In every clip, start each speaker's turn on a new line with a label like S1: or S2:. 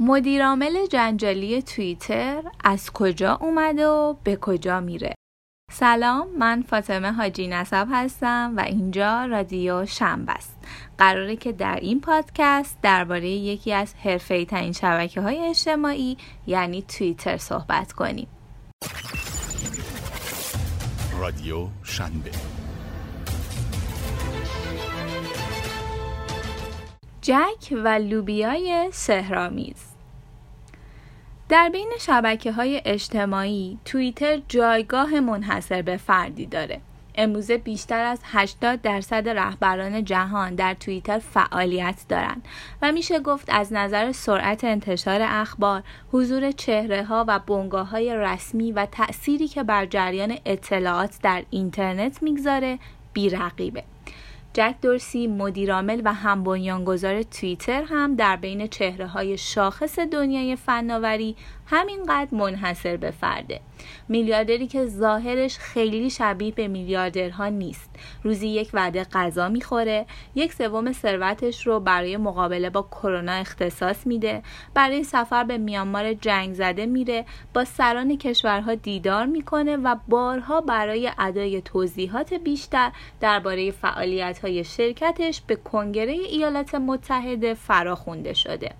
S1: مدیرعامل جنجالی توییتر از کجا اومده و به کجا میره. سلام من فاطمه حاجی نصب هستم و اینجا رادیو شنبه است. قراره که در این پادکست درباره یکی از حرفه ترین شبکه های اجتماعی یعنی توییتر صحبت کنیم. رادیو شنبه. جک و لوبیای سهرامیز. در بین شبکه های اجتماعی توییتر جایگاه منحصر به فردی داره. امروزه بیشتر از 80 درصد رهبران جهان در توییتر فعالیت دارند و میشه گفت از نظر سرعت انتشار اخبار، حضور چهره ها و بنگاه های رسمی و تأثیری که بر جریان اطلاعات در اینترنت می‌گذاره بیرقیبه. جک دورسی مدیرعامل و هم بنیانگذار توییتر هم در بین چهره های شاخص دنیای فناوری همینقدر منحصر به فرده. میلیاردری که ظاهرش خیلی شبیه به میلیاردرها نیست. روزی یک وعده غذا می‌خوره یک سوم ثروتش رو برای مقابله با کرونا اختصاص میده برای سفر به میانمار جنگ زده میره با سران کشورها دیدار می‌کنه و بارها برای ادای توضیحات بیشتر درباره فعالیت های شرکتش به کنگره ایالات متحده فراخونده شده.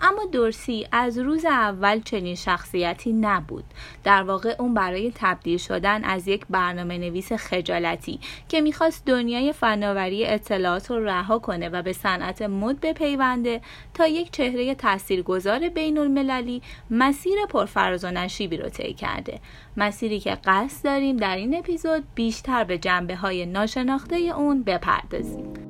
S1: اما دورسی از روز اول چنین شخصیتی نبود. در واقع اون برای تبدیل شدن از یک برنامه نویس خجالتی که می‌خواست دنیای فناوری اطلاعات رو رها کنه و به صنعت مد بپیونده تا یک چهره تاثیرگذار بین المللی مسیر پرفراز و نشیبی رو طی کرده. مسیری که قصد داریم در این اپیزود بیشتر به جنبه های ناشناخته اون بپردازیم.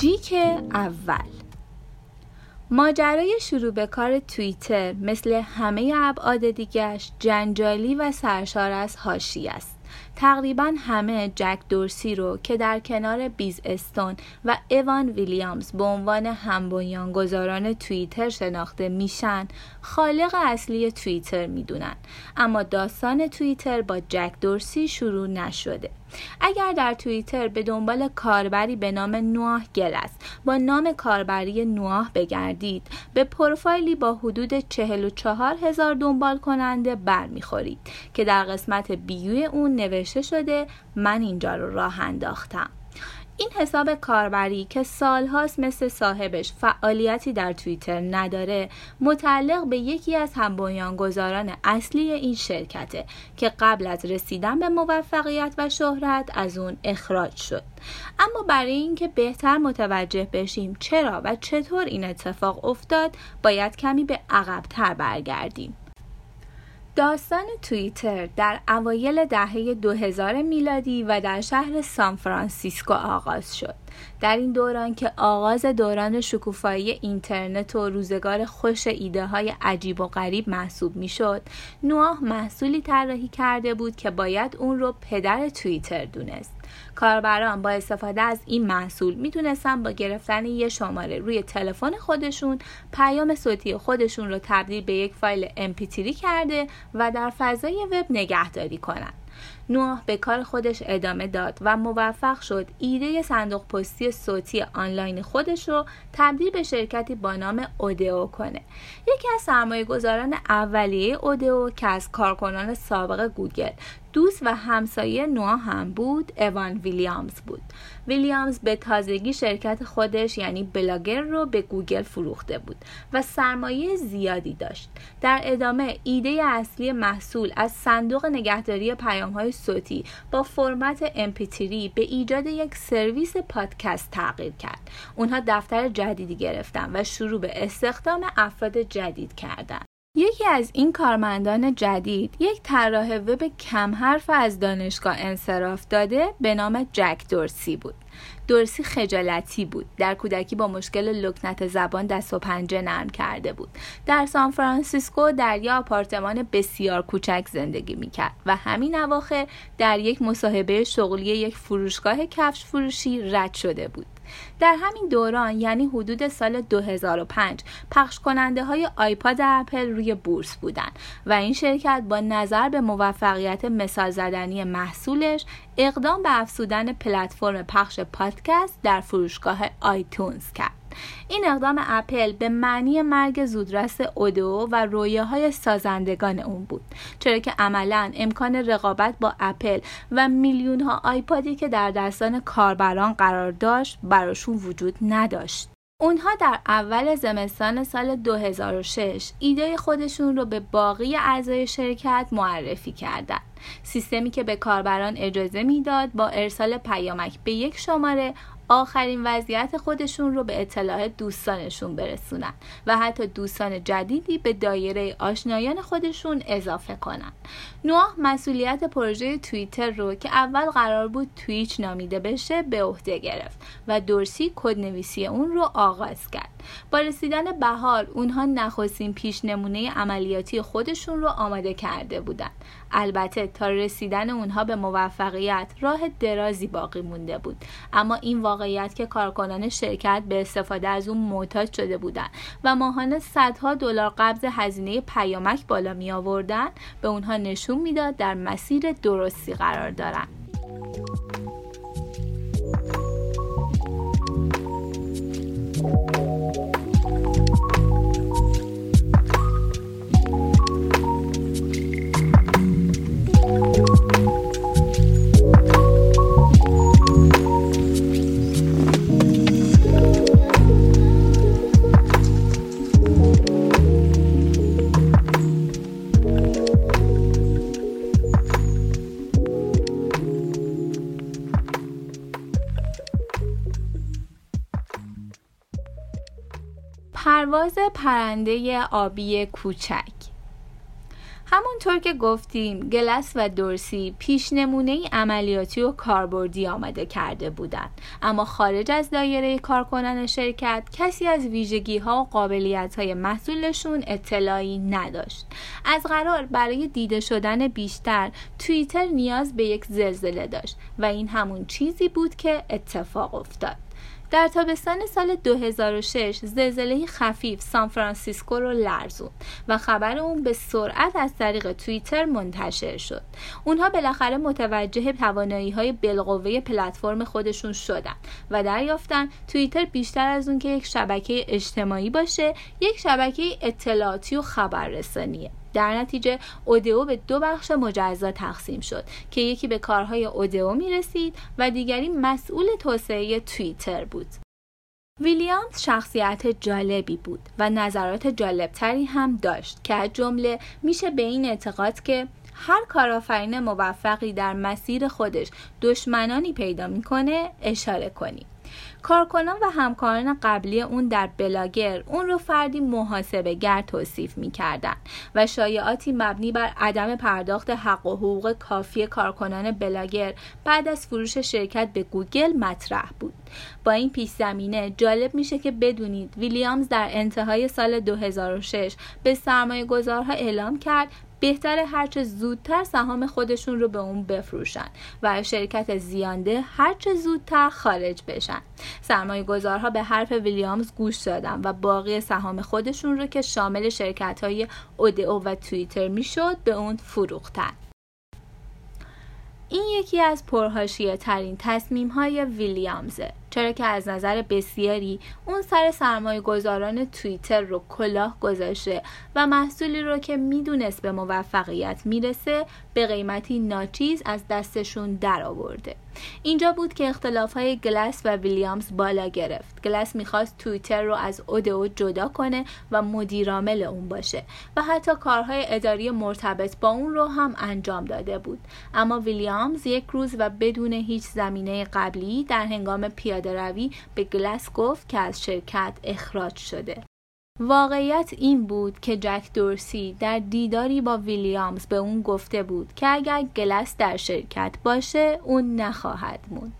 S1: جیک اول. ماجرای شروع به کار توییتر مثل همه ابعاد دیگرش جنجالی و سرشار از هاشی است. تقریبا همه جک دورسی رو که در کنار بیز استون و ایوان ویلیامز به عنوان هم گذاران توییتر شناخته میشن خالق اصلی توییتر می‌دونن. اما داستان توییتر با جک دورسی شروع نشده. اگر در توییتر به دنبال کاربری به نام نواه گلس با نام کاربری نواه بگردید به پروفایلی با حدود 44 هزار دنبال کننده برمیخورید که در قسمت بیوی اون نوشته شده من اینجا رو راه انداختم. این حساب کاربری که سالهاست مثل صاحبش فعالیتی در توییتر نداره متعلق به یکی از همبنیانگذاران اصلی این شرکته که قبل از رسیدن به موفقیت و شهرت از اون اخراج شد. اما برای اینکه بهتر متوجه بشیم چرا و چطور این اتفاق افتاد باید کمی به عقبتر برگردیم. داستان توییتر در اوایل دهه 2000 میلادی و در شهر سانفرانسیسکو آغاز شد. در این دوران که آغاز دوران شکوفایی اینترنت و روزگار خوش ایده های عجیب و غریب محسوب می شد نواه محصولی طراحی کرده بود که باید اون رو پدر توییتر دونست کاربران با استفاده از این محصول می‌تونستن با گرفتن یه شماره روی تلفن خودشون پیام صوتی خودشون رو تبدیل به یک فایل MP3 کرده و در فضای وب نگهداری کنند. نوح به کار خودش ادامه داد و موفق شد ایده صندوق پستی صوتی آنلاین خودش رو تبدیل به شرکتی با نام اودئو کنه یکی از سرمایه گذاران اولیه اودئو که از کارکنان سابق گوگل دوست و همسایه نوا هم بود اوان ویلیامز بود. ویلیامز به تازگی شرکت خودش یعنی بلاگر رو به گوگل فروخته بود و سرمایه زیادی داشت. در ادامه ایده اصلی محصول از صندوق نگهداری پیام های صوتی با فرمت MP3 به ایجاد یک سرویس پادکست تغییر کرد. اونها دفتر جدیدی گرفتن و شروع به استخدام افراد جدید کردند یکی از این کارمندان جدید یک طراح وب کم حرف از دانشگاه انصراف داده به نام جک دورسی بود. دورسی خجالتی بود. در کودکی با مشکل لکنت زبان دست و پنجه نرم کرده بود. در سان فرانسیسکو در یک آپارتمان بسیار کوچک زندگی می‌کرد و همین اواخر در یک مصاحبه شغلی یک فروشگاه کفش فروشی رد شده بود. در همین دوران یعنی حدود سال 2005 پخش کننده های آیپاد اپل روی بورس بودند و این شرکت با نظر به موفقیت مثال زدنی محصولش اقدام به افزودن پلتفرم پخش پادکست در فروشگاه آیتونز کرد. این اقدام اپل به معنی مرگ زودرس اودو و رویاهای سازندگان اون بود چرا که عملا امکان رقابت با اپل و میلیون ها آیپادی که در دستان کاربران قرار داشت براشون وجود نداشت اونها در اول زمستان سال 2006 ایده خودشون رو به باقی اعضای شرکت معرفی کردند. سیستمی که به کاربران اجازه می‌داد با ارسال پیامک به یک شماره آخرین وضعیت خودشون رو به اطلاع دوستانشون برسونن و حتی دوستان جدیدی به دایره آشنایان خودشون اضافه کنن. نوح مسئولیت پروژه توییتر رو که اول قرار بود تویچ نامیده بشه به عهده گرفت و دورسی کدنویسی اون رو آغاز کرد. با رسیدن بهار اونها نخستین پیش نمونه عملیاتی خودشون رو آماده کرده بودند البته تا رسیدن اونها به موفقیت راه درازی باقی مونده بود. اما این واقعیت که کارکنان شرکت به استفاده از اون معتاد شده بودند و ماهانه صدها دلار قبض هزینه پیامک بالا می آوردن به اونها نشون می‌داد در مسیر درستی قرار دارند پرنده آبی کوچک. همونطور که گفتیم گلس و دورسی پیش نمونه عملیاتی و کاربردی آمده کرده بودند. اما خارج از دایره کارکنان شرکت کسی از ویژگی ها و قابلیت های محصولشون اطلاعی نداشت. از قرار برای دیده شدن بیشتر توییتر نیاز به یک زلزله داشت و این همون چیزی بود که اتفاق افتاد. در تابستان سال 2006 زلزله خفیف سان فرانسیسکو رو لرزوند و خبر اون به سرعت از طریق توییتر منتشر شد. اونها بالاخره متوجه توانایی های بالقوه پلتفرم خودشون شدن و دریافتن توییتر بیشتر از اون که یک شبکه اجتماعی باشه، یک شبکه اطلاعاتی و خبررسانیه. در نتیجه اودئو به دو بخش مجزا تقسیم شد که یکی به کارهای اودئو می رسید و دیگری مسئول توسعه توییتر بود. ویلیامز شخصیت جالبی بود و نظرات جالبتری هم داشت که از جمله میشه به این اعتقاد که هر کارآفرین موفقی در مسیر خودش دشمنانی پیدا می‌کنه اشاره کنیم کارکنان و همکاران قبلی اون در بلاگر اون رو فردی محاسبه گر توصیف می‌کردن و شایعاتی مبنی بر عدم پرداخت حق و حقوق کافی کارکنان بلاگر بعد از فروش شرکت به گوگل مطرح بود. با این پیش زمینه جالب میشه که بدونید ویلیامز در انتهای سال 2006 به سرمایه گذارها اعلام کرد بهتر هرچه زودتر سهام خودشون رو به اون بفروشن و شرکت زیانده هرچه زودتر خارج بشن. سرمایه گذارها به حرف ویلیامز گوش دادن و باقی سهام خودشون رو که شامل شرکت های اودئو و توییتر می‌شد به اون فروختن. این یکی از پرهاشیه ترین تصمیم های ویلیامزه. چرا که از نظر بسیاری اون سر سرمایه گذاران توییتر رو کلاه گذاشته و محصولی رو که می‌دونست به موفقیت می‌رسه به قیمتی ناچیز از دستشون در آورده اینجا بود که اختلاف های گلس و ویلیامز بالا گرفت. گلس می‌خواست توییتر رو از اودئو جدا کنه و مدیرعامل اون باشه و حتی کارهای اداری مرتبط با اون رو هم انجام داده بود. اما ویلیامز یک روز و بدون هیچ زمینه قبلی در هنگام پیاده روی به گلس گفت که از شرکت اخراج شده واقعیت این بود که جک دورسی در دیداری با ویلیامز به اون گفته بود که اگر گلس در شرکت باشه اون نخواهد موند.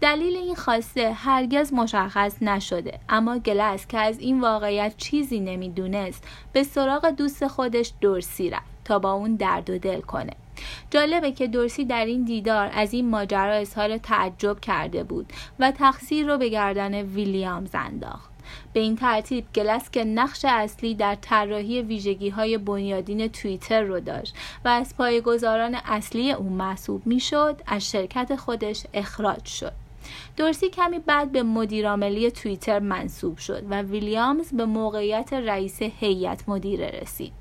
S1: دلیل این خواسته هرگز مشخص نشده اما گلس که از این واقعیت چیزی نمی‌دونست به سراغ دوست خودش دورسی رفت تا با اون درد و دل کنه جالبه که دورسی در این دیدار از این ماجرا اظهار تعجب کرده بود و تقصیر رو به گردن ویلیامز انداخت. به این ترتیب گلس که نقش اصلی در طراحی ویژگی های بنیادین توییتر رو داشت و از پایگزاران اصلی اون محسوب می‌شد از شرکت خودش اخراج شد. دورسی کمی بعد به مدیرعاملی توییتر منصوب شد و ویلیامز به موقعیت رئیس هیئت مدیره رسید.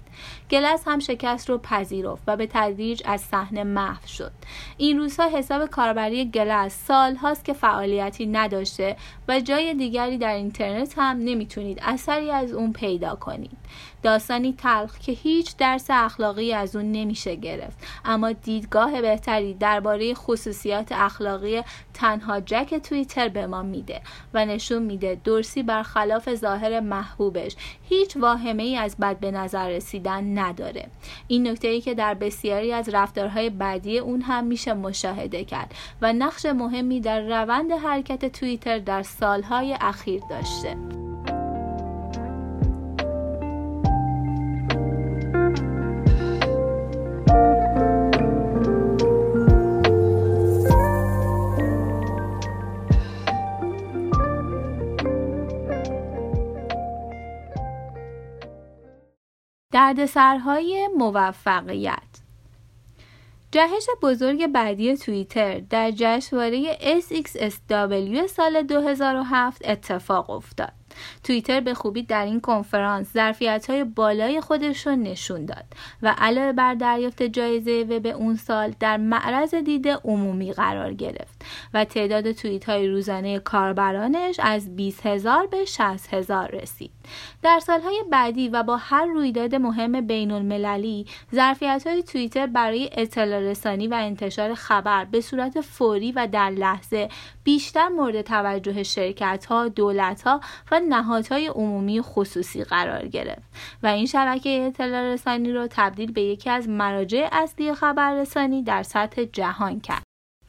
S1: گلس هم شکست رو پذیرفت و به تدریج از صحنه محو شد. این روزها حساب کاربری گلس سال هاست که فعالیتی نداشته و جای دیگری در اینترنت هم نمی‌تونید اثری از اون پیدا کنید. داستانی تلخ که هیچ درس اخلاقی از اون نمیشه گرفت. اما دیدگاه بهتری درباره خصوصیات اخلاقی تنها جک توییتر به ما میده و نشون میده دورسی برخلاف ظاهر محبوبش هیچ واهمه ای از بد به نظر رسیدن نداره. این نکته ای که در بسیاری از رفتارهای بعدی اون هم میشه مشاهده کرد و نقش مهمی در روند حرکت توییتر در سالهای اخیر داشته. دردسرهای موفقیت جهش بزرگ بعدی توییتر در جشنواره SXSW سال 2007 اتفاق افتاد. توییتر به خوبی در این کنفرانس ظرفیت های بالای خودش رو نشون داد و علاوه بر دریافت جایزه وب اون سال در معرض دید عمومی قرار گرفت و تعداد توییت های روزانه کاربرانش از 20 هزار به 60 هزار رسید. در سالهای بعدی و با هر رویداد مهم بین المللی ظرفیت های توییتر برای اطلاع رسانی و انتشار خبر به صورت فوری و در لحظه بیشتر مورد توجه شرکت ها، دولت ها و نهادهای عمومی خصوصی قرار گرفت و این شبکه اطلاع رسانی را تبدیل به یکی از مراجع اصلی خبررسانی در سطح جهان کرد.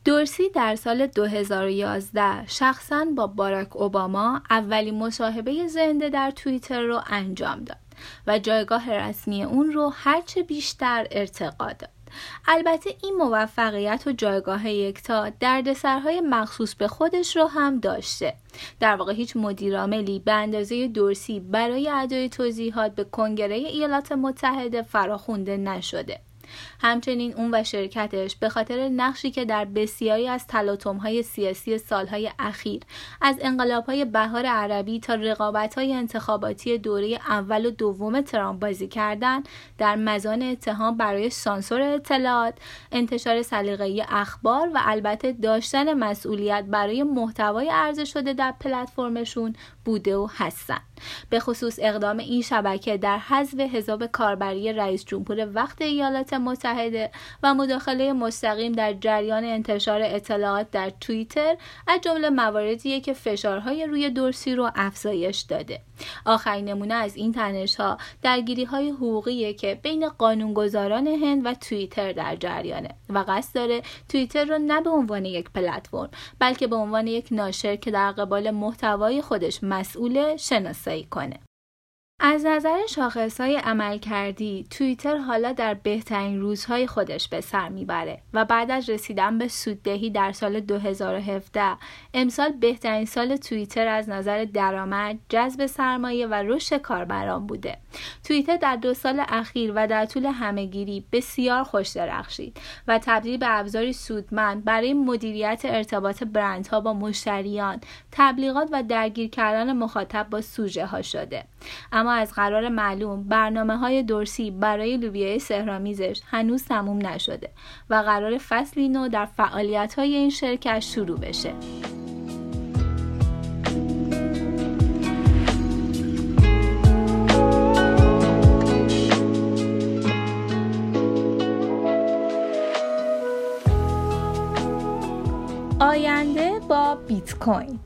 S1: دورسی در سال 2011 شخصا با باراک اوباما اولین مصاحبه زنده در توییتر رو انجام داد و جایگاه رسمی اون رو هرچه بیشتر ارتقا داد. البته این موفقیت و جایگاه یکتا دردسرهای مخصوص به خودش رو هم داشته. در واقع هیچ مدیرعاملی به اندازه دورسی برای ادای توضیحات به کنگره ایالات متحده فراخونده نشده. همچنین اون و شرکتش به خاطر نقشی که در بسیاری از های سیاسی سالهای اخیر از های بهار عربی تا های انتخاباتی دوره اول و دوم ترامپ بازی کردن در مزان اتهام برای سانسور اطلاعات، انتشار سلیقه‌ای اخبار و البته داشتن مسئولیت برای محتوای عرضه شده در پلتفرمشون بوده و هستن. به خصوص اقدام این شبکه در حذف حساب کاربری رئیس جمهور وقت ایالات متحده و مداخله مستقیم در جریان انتشار اطلاعات در توییتر از جمله مواردیه که فشارهای روی دورسی رو افزایش داده. آخرین نمونه از این تنش ها درگیری های حقوقیه که بین قانونگذاران هند و توییتر در جریانه و قصد داره توییتر رو نه به عنوان یک پلتفرم بلکه به عنوان یک ناشر که در قبال محتوای خودش مسئول شناسایی کنه. از نظر های عمل کردی توییتر حالا در بهترین روزهای خودش به سر می‌بره و بعد از رسیدن به سوددهی در سال 2017 امسال بهترین سال توییتر از نظر درآمد، جذب سرمایه و رشد کاربران بوده. توییتر در دو سال اخیر و در طول همهگیری بسیار خوش درخشید و تبدیل به ابزاری سودمند برای مدیریت ارتباط برندها با مشتریان، تبلیغات و درگیر کردن مخاطب با سوژه ها شده. اما از قرار معلوم برنامه های دورسی برای لوبیای سهرامیزش هنوز تموم نشده و قرار فصلی نو در فعالیت های این شرکت شروع بشه. آینده با بیت کوین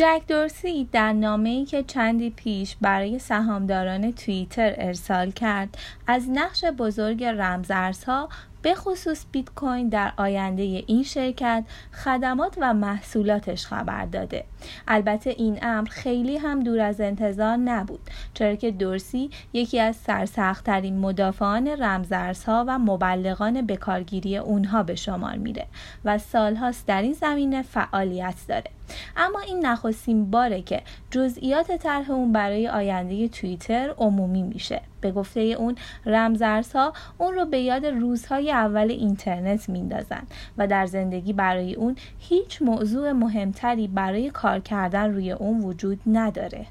S1: جک دورسی در نامه‌ای که چندی پیش برای سهامداران توییتر ارسال کرد از نقش بزرگ رمزارزها به خصوص بیت کوین در آینده این شرکت خدمات و محصولاتش خبر داده. البته این امر خیلی هم دور از انتظار نبود چرا که دورسی یکی از سرسختترین مدافعان رمزارزها و مبلغان بکارگیری اونها به شمار میره و سالهاست در این زمینه فعالیت داره. اما این نخستین باره که جزئیات طرح اون برای آینده توییتر عمومی میشه. به گفته اون رمزارزها اون رو به یاد روزهای اول اینترنت میندازن و در زندگی برای اون هیچ موضوع مهمتری برای کار کردن روی اون وجود نداره.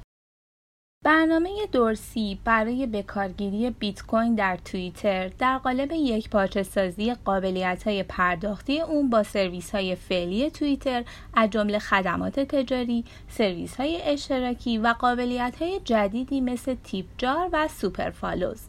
S1: برنامه دورسی برای بکارگیری بیت کوین در توییتر در قالب یک پارچه سازی قابلیت های پرداختی اون با سرویس های فعلی توییتر از جمله خدمات تجاری، سرویس های اشتراکی و قابلیت های جدیدی مثل Tip Jar و Super Follows.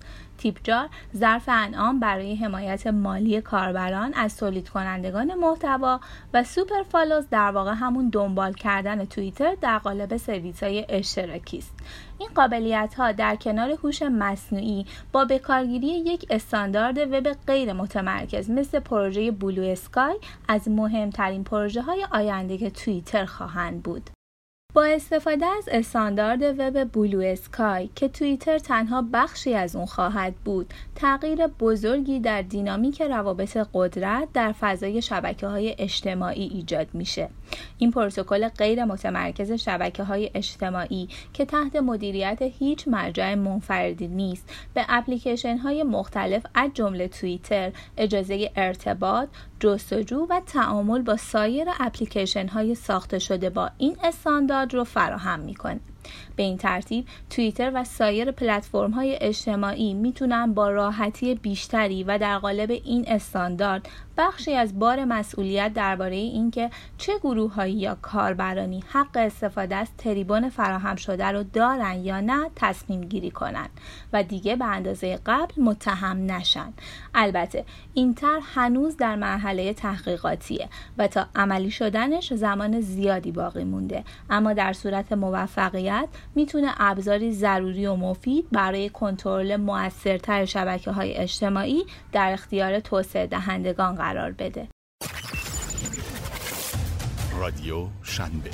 S1: Tip Jar ظرف انعام برای حمایت مالی کاربران از تولید کنندگان محتوا و Super Follows در واقع همون دنبال کردن توییتر در قالب سرویس های اشتراکی است این قابلیت ها در کنار هوش مصنوعی با بکارگیری یک استاندارد وب غیر متمرکز مثل پروژه Bluesky از مهمترین پروژه های آینده توییتر خواهند بود. با استفاده از استاندارد وب بلو اسکای که توییتر تنها بخشی از اون خواهد بود تغییر بزرگی در دینامیک روابط قدرت در فضای شبکه های اجتماعی ایجاد میشه. این پروتکل غیر متمرکز شبکه های اجتماعی که تحت مدیریت هیچ مرجع منفردی نیست. به اپلیکیشن های مختلف از جمله توییتر اجازه ارتباط جستجو و تعامل با سایر اپلیکیشن های ساخته شده با این استاندارد رو فراهم می‌کنه. به این ترتیب توییتر و سایر پلتفرم های اجتماعی می‌تونن با راحتی بیشتری و در قالب این استاندارد بخشی از بار مسئولیت درباره اینکه چه گروههایی یا کاربرانی حق استفاده از تریبون فراهم شده رو دارن یا نه تصمیم گیری کنن و دیگه به اندازه قبل متهم نشن. البته این طرح هنوز در مرحله تحقیقاتیه و تا عملی شدنش زمان زیادی باقی مونده. اما در صورت موفقیت می‌تونه ابزاری ضروری و مفید برای کنترل موثرتر شبکه های اجتماعی در اختیار توسعه دهندگان قرار بده.
S2: رادیو شنبه